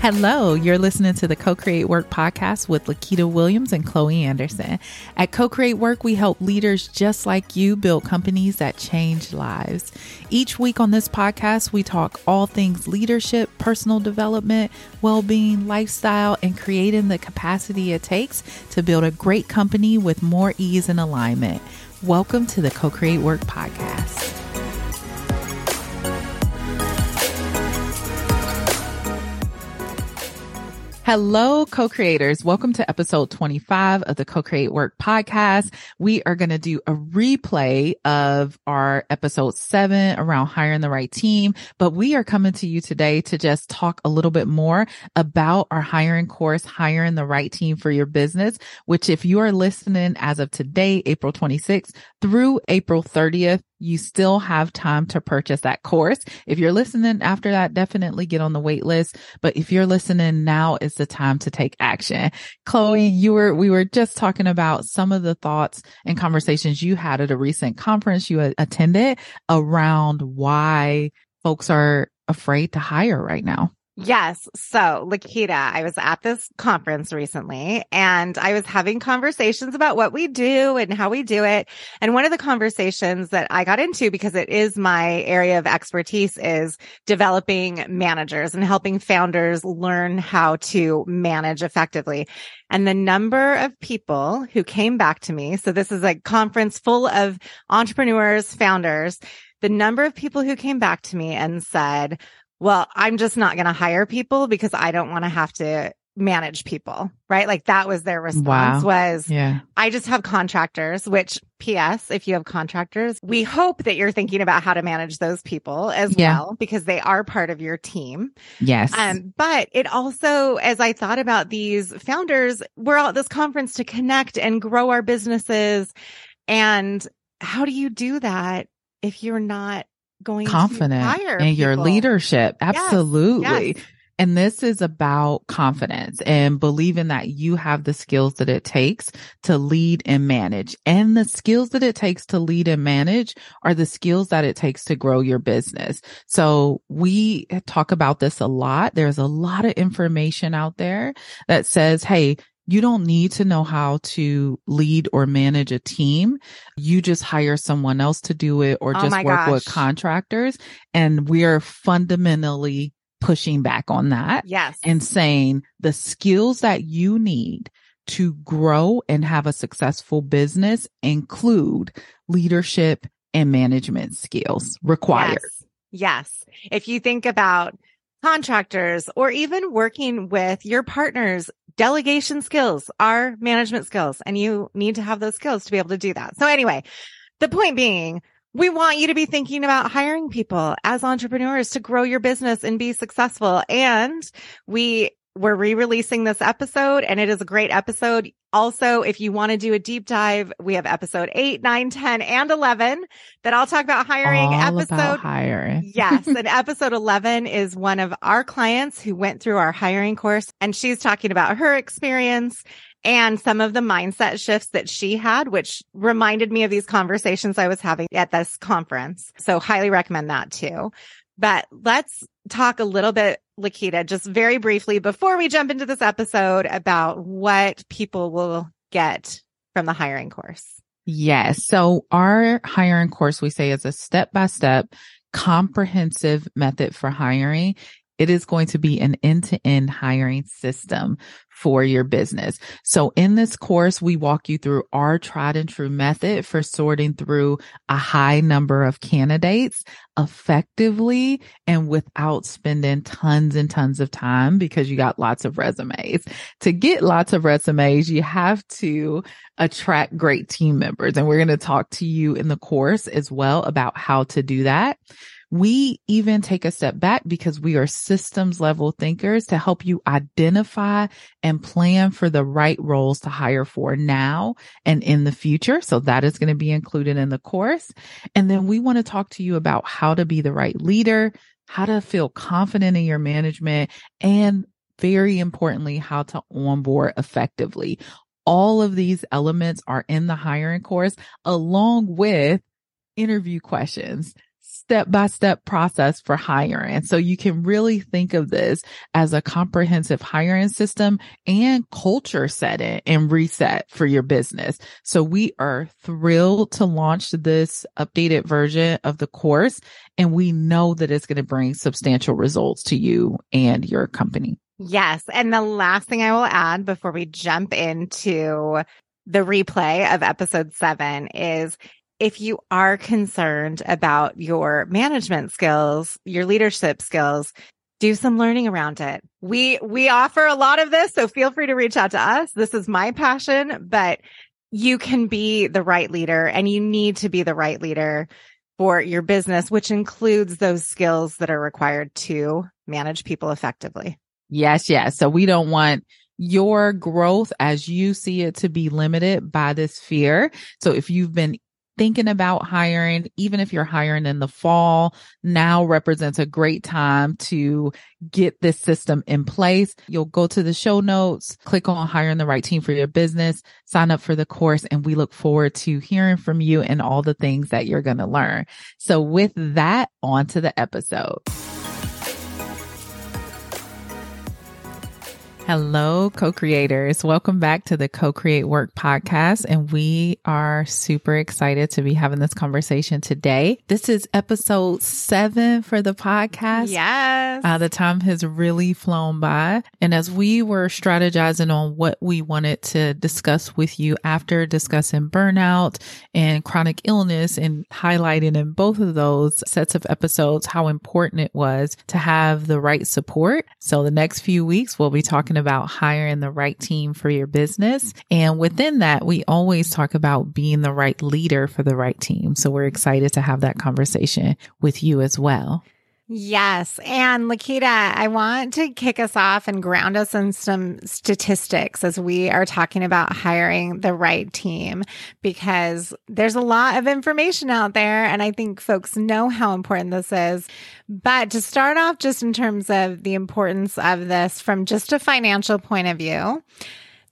Hello, you're listening to the Co Create Work podcast with La'Kita Williams and Chloe Anderson. At Co Create Work, we help leaders just like you build companies that change lives. Each week on this podcast, we talk all things leadership, personal development, well being, lifestyle, and creating the capacity it takes to build a great company with more ease and alignment. Welcome to the Co Create Work podcast. Hello, co-creators. Welcome to episode 25 of the Co-Create Work podcast. We are going to do a replay of our episode seven around hiring the right team, but we are coming to you today to just talk a little bit more about our hiring course, hiring the right team for your business, which if you are listening as of today, April 26th through April 30th, you still have time to purchase that course. If you're listening after that, definitely get on the wait list. But if you're listening now is the time to take action. Chloe, you were, we were just talking about some of the thoughts and conversations you had at a recent conference you attended around why folks are afraid to hire right now. Yes. So, La'Kita, I was at this conference recently and I was having conversations about what we do and how we do it. And one of the conversations that I got into because it is my area of expertise is developing managers and helping founders learn how to manage effectively. And the number of people who came back to me. So this is a conference full of entrepreneurs, founders. The number of people who came back to me and said, well, I'm just not going to hire people because I don't want to have to manage people, right? Like that was their response wow. was, yeah. I just have contractors, which PS, if you have contractors, we hope that you're thinking about how to manage those people as yeah. well, because they are part of your team. Yes. Um, but it also, as I thought about these founders, we're all at this conference to connect and grow our businesses. And how do you do that if you're not going confident in your leadership. Absolutely. Yes, yes. And this is about confidence and believing that you have the skills that it takes to lead and manage. And the skills that it takes to lead and manage are the skills that it takes to grow your business. So we talk about this a lot. There's a lot of information out there that says, Hey, you don't need to know how to lead or manage a team. You just hire someone else to do it or oh just work gosh. with contractors. And we are fundamentally pushing back on that. Yes. And saying the skills that you need to grow and have a successful business include leadership and management skills required. Yes. yes. If you think about contractors or even working with your partners, delegation skills are management skills and you need to have those skills to be able to do that. So anyway, the point being, we want you to be thinking about hiring people as entrepreneurs to grow your business and be successful. And we we're re-releasing this episode and it is a great episode. Also, if you want to do a deep dive, we have episode eight, nine, 10, and 11 that I'll talk about hiring All episode. About hiring. yes. And episode 11 is one of our clients who went through our hiring course and she's talking about her experience and some of the mindset shifts that she had, which reminded me of these conversations I was having at this conference. So highly recommend that too. But let's talk a little bit, La'Kita, just very briefly before we jump into this episode about what people will get from the hiring course. Yes. So our hiring course, we say is a step by step comprehensive method for hiring. It is going to be an end to end hiring system for your business. So in this course, we walk you through our tried and true method for sorting through a high number of candidates effectively and without spending tons and tons of time because you got lots of resumes. To get lots of resumes, you have to attract great team members. And we're going to talk to you in the course as well about how to do that. We even take a step back because we are systems level thinkers to help you identify and plan for the right roles to hire for now and in the future. So that is going to be included in the course. And then we want to talk to you about how to be the right leader, how to feel confident in your management and very importantly, how to onboard effectively. All of these elements are in the hiring course along with interview questions step by step process for hiring. So you can really think of this as a comprehensive hiring system and culture setting and reset for your business. So we are thrilled to launch this updated version of the course and we know that it's going to bring substantial results to you and your company. Yes. And the last thing I will add before we jump into the replay of episode seven is if you are concerned about your management skills, your leadership skills, do some learning around it. We, we offer a lot of this. So feel free to reach out to us. This is my passion, but you can be the right leader and you need to be the right leader for your business, which includes those skills that are required to manage people effectively. Yes. Yes. So we don't want your growth as you see it to be limited by this fear. So if you've been thinking about hiring, even if you're hiring in the fall, now represents a great time to get this system in place. You'll go to the show notes, click on hiring the right team for your business, sign up for the course, and we look forward to hearing from you and all the things that you're going to learn. So with that, on to the episode. Hello, co-creators. Welcome back to the Co-Create Work podcast. And we are super excited to be having this conversation today. This is episode seven for the podcast. Yes. Uh, the time has really flown by. And as we were strategizing on what we wanted to discuss with you after discussing burnout and chronic illness and highlighting in both of those sets of episodes how important it was to have the right support. So the next few weeks, we'll be talking about hiring the right team for your business. And within that, we always talk about being the right leader for the right team. So we're excited to have that conversation with you as well. Yes. And La'Kita, I want to kick us off and ground us in some statistics as we are talking about hiring the right team because there's a lot of information out there. And I think folks know how important this is. But to start off, just in terms of the importance of this from just a financial point of view,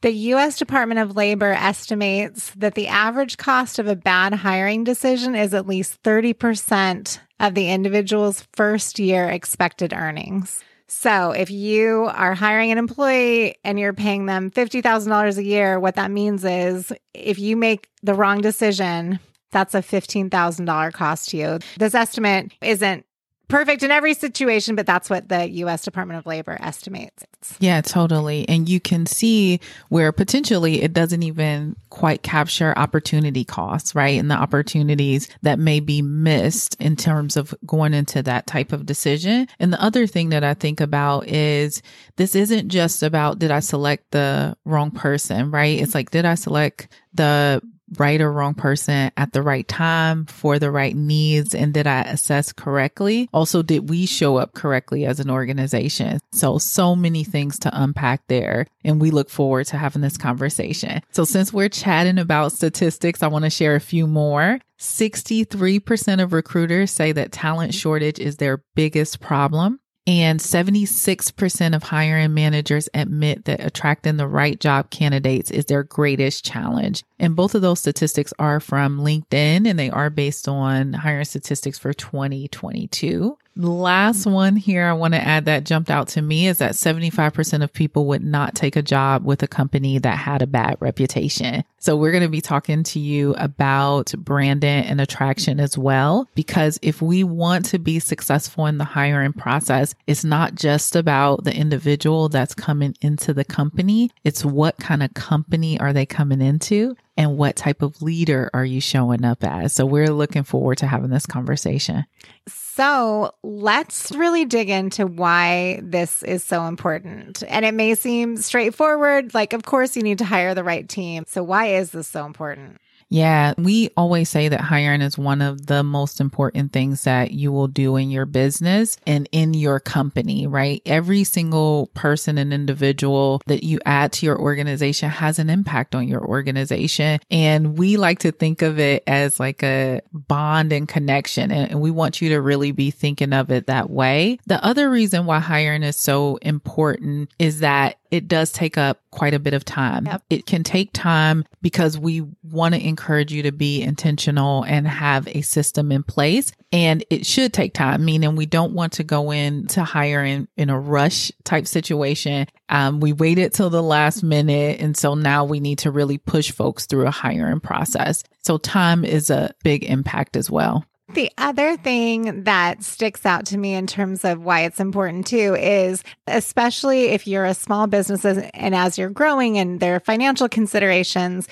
the U.S. Department of Labor estimates that the average cost of a bad hiring decision is at least 30% of the individual's first year expected earnings. So if you are hiring an employee and you're paying them $50,000 a year, what that means is if you make the wrong decision, that's a $15,000 cost to you. This estimate isn't perfect in every situation, but that's what the US Department of Labor estimates. Yeah, totally. And you can see where potentially it doesn't even quite capture opportunity costs, right? And the opportunities that may be missed in terms of going into that type of decision. And the other thing that I think about is this isn't just about did I select the wrong person, right? It's like, did I select the right or wrong person at the right time for the right needs? And did I assess correctly? Also, did we show up correctly as an organization? So, so many things to unpack there. And we look forward to having this conversation. So, since we're chatting about statistics, I want to share a few more. 63% of recruiters say that talent shortage is their biggest problem. And 76% of hiring managers admit that attracting the right job candidates is their greatest challenge. And both of those statistics are from LinkedIn and they are based on hiring statistics for 2022. Last one here I want to add that jumped out to me is that 75% of people would not take a job with a company that had a bad reputation. So we're going to be talking to you about branding and attraction as well, because if we want to be successful in the hiring process, it's not just about the individual that's coming into the company. It's what kind of company are they coming into? And what type of leader are you showing up as? So we're looking forward to having this conversation. So let's really dig into why this is so important. And it may seem straightforward, like, of course, you need to hire the right team. So why is this so important? Yeah, we always say that hiring is one of the most important things that you will do in your business and in your company, right? Every single person and individual that you add to your organization has an impact on your organization. And we like to think of it as like a bond and connection. And we want you to really be thinking of it that way. The other reason why hiring is so important is that it does take up quite a bit of time. Yep. It can take time because we want to encourage you to be intentional and have a system in place. And it should take time, meaning we don't want to go into hiring in a rush type situation. Um, we waited till the last minute. And so now we need to really push folks through a hiring process. So time is a big impact as well. The other thing that sticks out to me in terms of why it's important too is especially if you're a small business and as you're growing and there are financial considerations,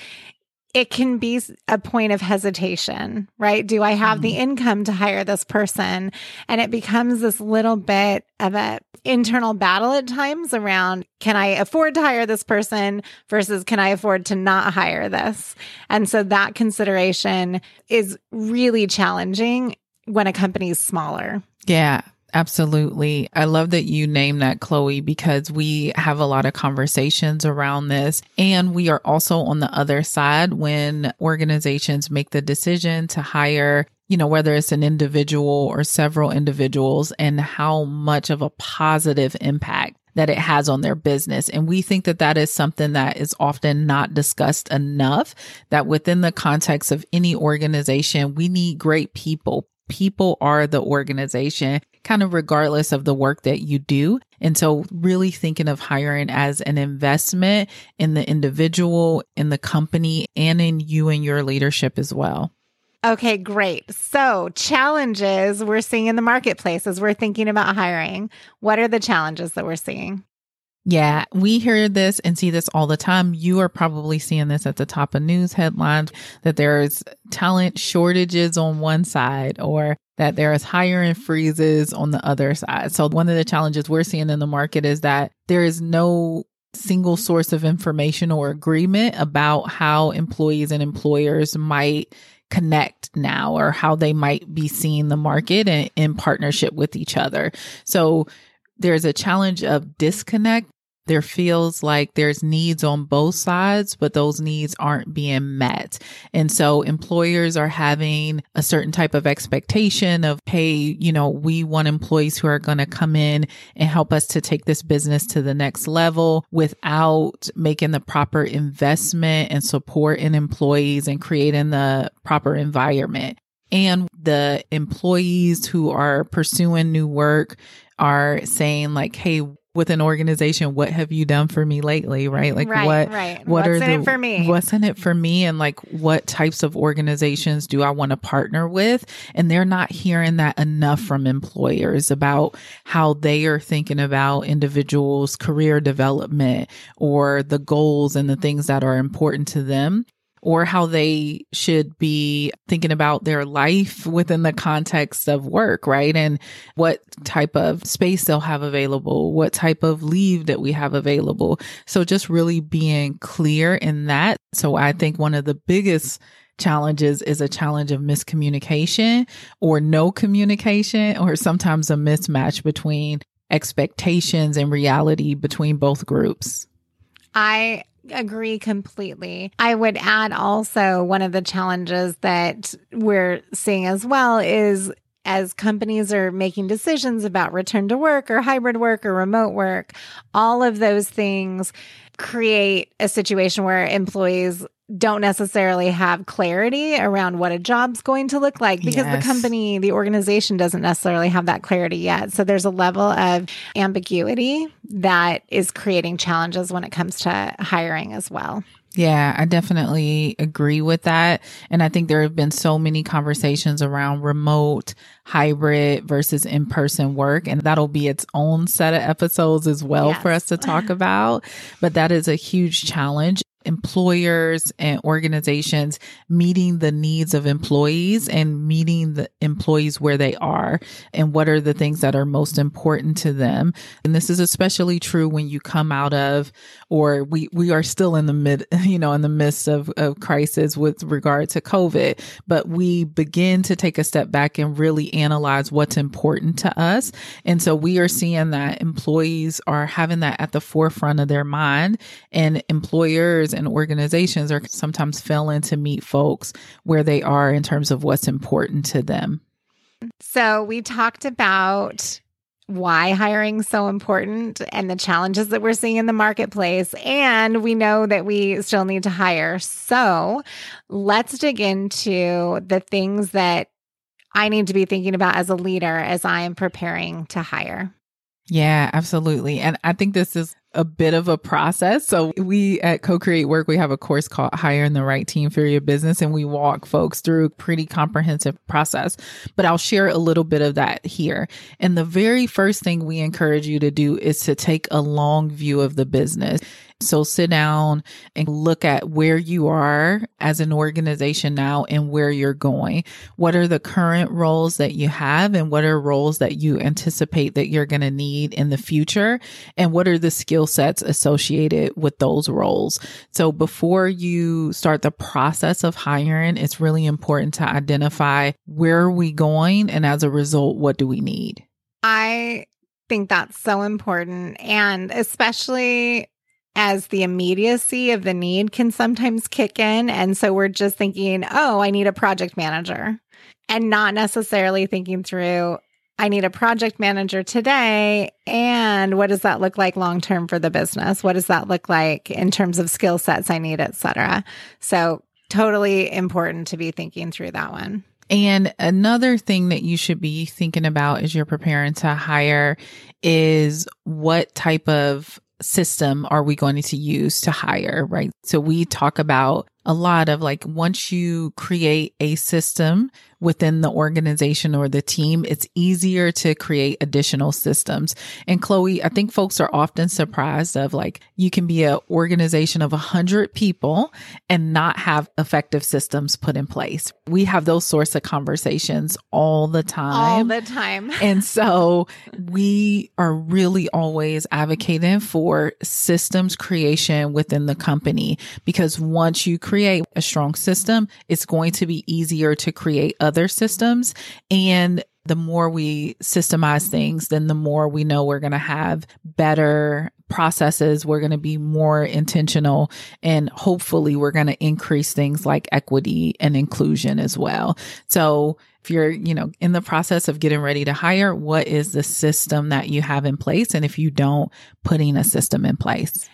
it can be a point of hesitation, right? Do I have mm the income to hire this person? And it becomes this little bit of a internal battle at times around can I afford to hire this person versus can I afford to not hire this? And so that consideration is really challenging when a company is smaller. Yeah. Absolutely. I love that you name that, Chloe, because we have a lot of conversations around this. And we are also on the other side when organizations make the decision to hire you know, whether it's an individual or several individuals and how much of a positive impact that it has on their business. And we think that that is something that is often not discussed enough that within the context of any organization, we need great people. People are the organization kind of regardless of the work that you do. And so really thinking of hiring as an investment in the individual, in the company, and in you and your leadership as well. Okay, great. So, challenges we're seeing in the marketplace as we're thinking about hiring. What are the challenges that we're seeing? Yeah, we hear this and see this all the time. You are probably seeing this at the top of news headlines that there's talent shortages on one side or that there is hiring freezes on the other side. So one of the challenges we're seeing in the market is that there is no single source of information or agreement about how employees and employers might connect now or how they might be seeing the market in, in partnership with each other. So there's a challenge of disconnect there feels like there's needs on both sides, but those needs aren't being met. And so employers are having a certain type of expectation of, hey, you know, we want employees who are going to come in and help us to take this business to the next level without making the proper investment and support in employees and creating the proper environment. And the employees who are pursuing new work are saying like, Hey, with an organization, what have you done for me lately? Right. Like right, what, right. what what's are in the, it for me? What's in it for me? And like what types of organizations do I want to partner with? And they're not hearing that enough from employers about how they are thinking about individuals' career development or the goals and the things that are important to them or how they should be thinking about their life within the context of work, right? And what type of space they'll have available, what type of leave that we have available. So just really being clear in that. So I think one of the biggest challenges is a challenge of miscommunication or no communication or sometimes a mismatch between expectations and reality between both groups. I agree completely. I would add also one of the challenges that we're seeing as well is as companies are making decisions about return to work or hybrid work or remote work, all of those things create a situation where employees don't necessarily have clarity around what a job's going to look like because yes. the company, the organization doesn't necessarily have that clarity yet. So there's a level of ambiguity that is creating challenges when it comes to hiring as well. Yeah, I definitely agree with that. And I think there have been so many conversations around remote, hybrid versus in person work. And that'll be its own set of episodes as well yes. for us to talk about. But that is a huge challenge employers and organizations meeting the needs of employees and meeting the employees where they are and what are the things that are most important to them. And this is especially true when you come out of, or we, we are still in the mid, you know, in the midst of, of crisis with regard to COVID, but we begin to take a step back and really analyze what's important to us. And so we are seeing that employees are having that at the forefront of their mind and employers and organizations are sometimes failing to meet folks where they are in terms of what's important to them. So we talked about why hiring is so important and the challenges that we're seeing in the marketplace. And we know that we still need to hire. So let's dig into the things that I need to be thinking about as a leader as I am preparing to hire. Yeah, absolutely. And I think this is a bit of a process. So we at Co-Create Work, we have a course called Hiring the Right Team for Your Business and we walk folks through a pretty comprehensive process. But I'll share a little bit of that here. And the very first thing we encourage you to do is to take a long view of the business. So sit down and look at where you are as an organization now and where you're going. What are the current roles that you have and what are roles that you anticipate that you're going to need in the future? And what are the skill sets associated with those roles? So before you start the process of hiring, it's really important to identify where are we going? And as a result, what do we need? I think that's so important. And especially as the immediacy of the need can sometimes kick in. And so we're just thinking, oh, I need a project manager and not necessarily thinking through, I need a project manager today. And what does that look like long term for the business? What does that look like in terms of skill sets I need, et cetera? So totally important to be thinking through that one. And another thing that you should be thinking about as you're preparing to hire is what type of system are we going to use to hire, right? So we talk about a lot of like once you create a system within the organization or the team, it's easier to create additional systems. And Chloe, I think folks are often surprised of like you can be an organization of a hundred people and not have effective systems put in place. We have those sorts of conversations all the time. All the time. and so we are really always advocating for systems creation within the company because once you create a strong system, it's going to be easier to create other systems. And the more we systemize things, then the more we know we're going to have better processes. We're going to be more intentional and hopefully we're going to increase things like equity and inclusion as well. So if you're, you know, in the process of getting ready to hire, what is the system that you have in place? And if you don't, putting a system in place.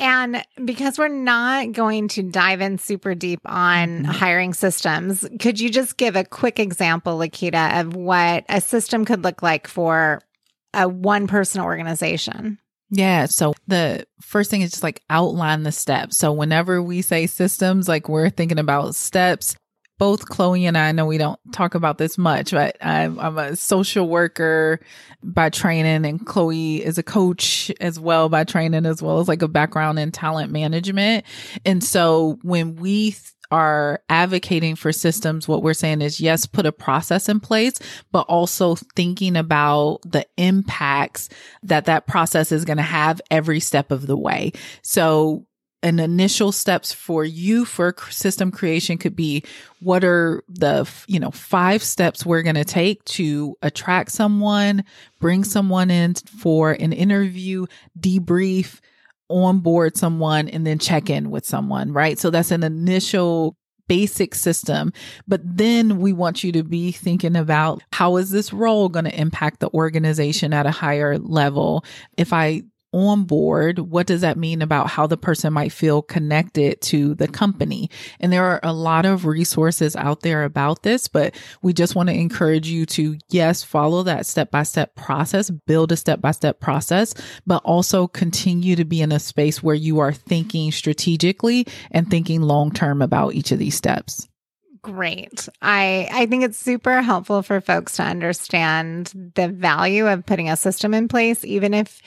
And because we're not going to dive in super deep on mm-hmm. hiring systems, could you just give a quick example, La'Kita, of what a system could look like for a one person organization? Yeah. So the first thing is just like outline the steps. So whenever we say systems, like we're thinking about steps both Chloe and I know we don't talk about this much, but I'm, I'm, a social worker by training and Chloe is a coach as well by training, as well as like a background in talent management. And so when we th- are advocating for systems, what we're saying is yes, put a process in place, but also thinking about the impacts that that process is going to have every step of the way. So an initial steps for you for system creation could be what are the you know five steps we're going to take to attract someone bring someone in for an interview debrief onboard someone and then check in with someone right? So that's an initial basic system. But then we want you to be thinking about how is this role going to impact the organization at a higher level? If i on board, what does that mean about how the person might feel connected to the company? And there are a lot of resources out there about this, but we just want to encourage you to, yes, follow that step by step process, build a step by step process, but also continue to be in a space where you are thinking strategically and thinking long term about each of these steps great. I I think it's super helpful for folks to understand the value of putting a system in place even if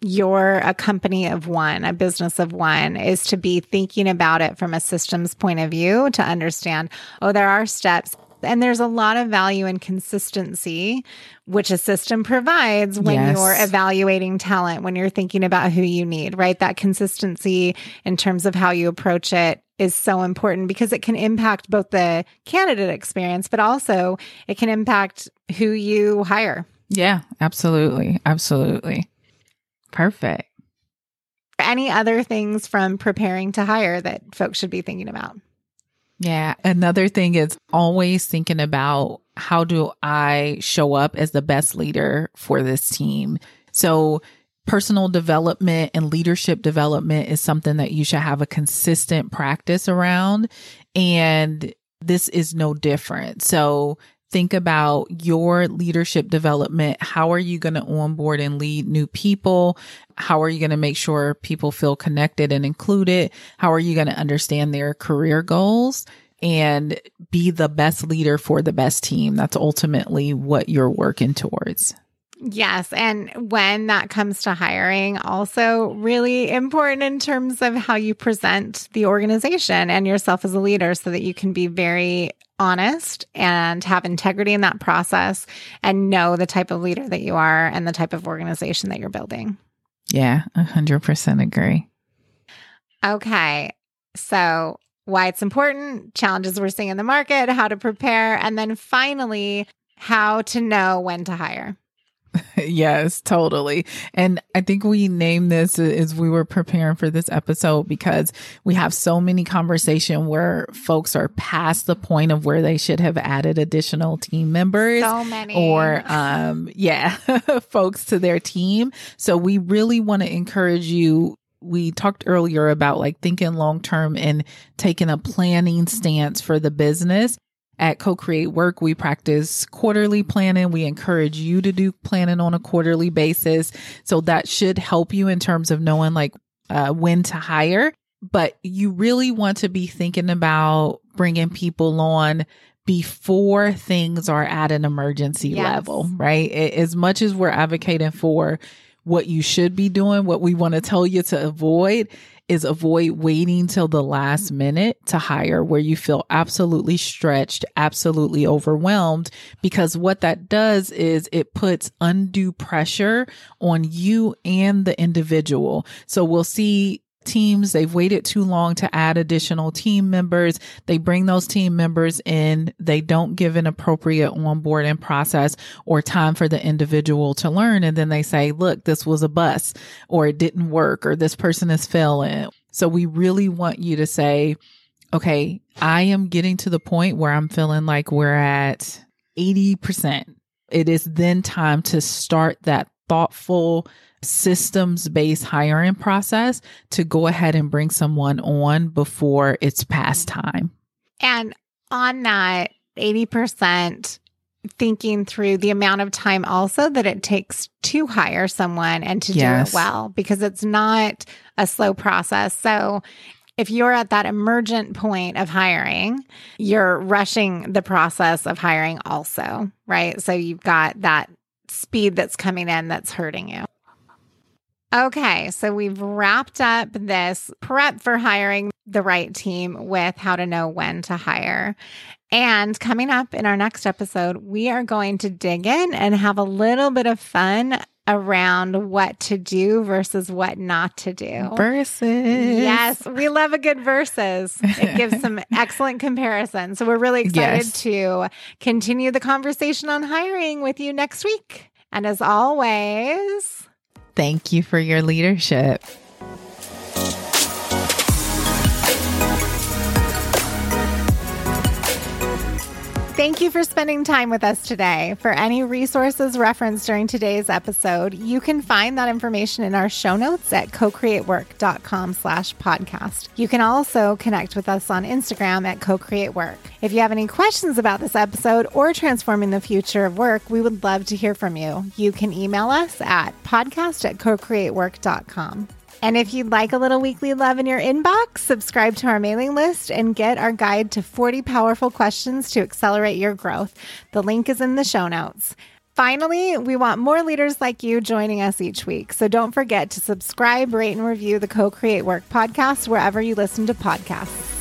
you're a company of one, a business of one, is to be thinking about it from a systems point of view to understand, oh, there are steps. And there's a lot of value in consistency, which a system provides when yes. you're evaluating talent, when you're thinking about who you need, right? That consistency in terms of how you approach it is so important because it can impact both the candidate experience, but also it can impact who you hire. Yeah, absolutely. Absolutely. Perfect. Any other things from preparing to hire that folks should be thinking about? Yeah. Another thing is always thinking about how do I show up as the best leader for this team? So personal development and leadership development is something that you should have a consistent practice around. And this is no different. So think about your leadership development. How are you going to onboard and lead new people? How are you going to make sure people feel connected and included? How are you going to understand their career goals? And be the best leader for the best team. That's ultimately what you're working towards. Yes. And when that comes to hiring, also really important in terms of how you present the organization and yourself as a leader so that you can be very honest and have integrity in that process and know the type of leader that you are and the type of organization that you're building. Yeah, 100% agree. Okay. So, why it's important, challenges we're seeing in the market, how to prepare, and then finally, how to know when to hire. yes, totally. And I think we named this as we were preparing for this episode because we have so many conversation where folks are past the point of where they should have added additional team members. So many. Or, um, yeah, folks to their team. So we really want to encourage you we talked earlier about like thinking long term and taking a planning stance for the business at Co-Create Work, we practice quarterly planning. We encourage you to do planning on a quarterly basis. So that should help you in terms of knowing like uh, when to hire. But you really want to be thinking about bringing people on before things are at an emergency yes. level, right? As much as we're advocating for what you should be doing, what we want to tell you to avoid is avoid waiting till the last minute to hire where you feel absolutely stretched, absolutely overwhelmed, because what that does is it puts undue pressure on you and the individual. So we'll see teams. They've waited too long to add additional team members. They bring those team members in. They don't give an appropriate onboarding process or time for the individual to learn. And then they say, look, this was a bus or it didn't work or this person is failing. So we really want you to say, okay, I am getting to the point where I'm feeling like we're at 80%. It is then time to start that thoughtful systems based hiring process to go ahead and bring someone on before it's past time. And on that 80%, thinking through the amount of time also that it takes to hire someone and to yes. do it well because it's not a slow process. So if you're at that emergent point of hiring, you're rushing the process of hiring also, right? So you've got that speed that's coming in that's hurting you. Okay, so we've wrapped up this prep for hiring the right team with how to know when to hire. And coming up in our next episode, we are going to dig in and have a little bit of fun around what to do versus what not to do. Versus. Yes, we love a good versus. It gives some excellent comparison. So we're really excited yes. to continue the conversation on hiring with you next week. And as always, Thank you for your leadership. Thank you for spending time with us today. For any resources referenced during today's episode, you can find that information in our show notes at co-creatework.com slash podcast. You can also connect with us on Instagram at co-creatework. If you have any questions about this episode or transforming the future of work, we would love to hear from you. You can email us at podcast at co-creatework.com. And if you'd like a little weekly love in your inbox, subscribe to our mailing list and get our guide to 40 powerful questions to accelerate your growth. The link is in the show notes. Finally, we want more leaders like you joining us each week. So don't forget to subscribe, rate, and review the Co Create Work podcast wherever you listen to podcasts.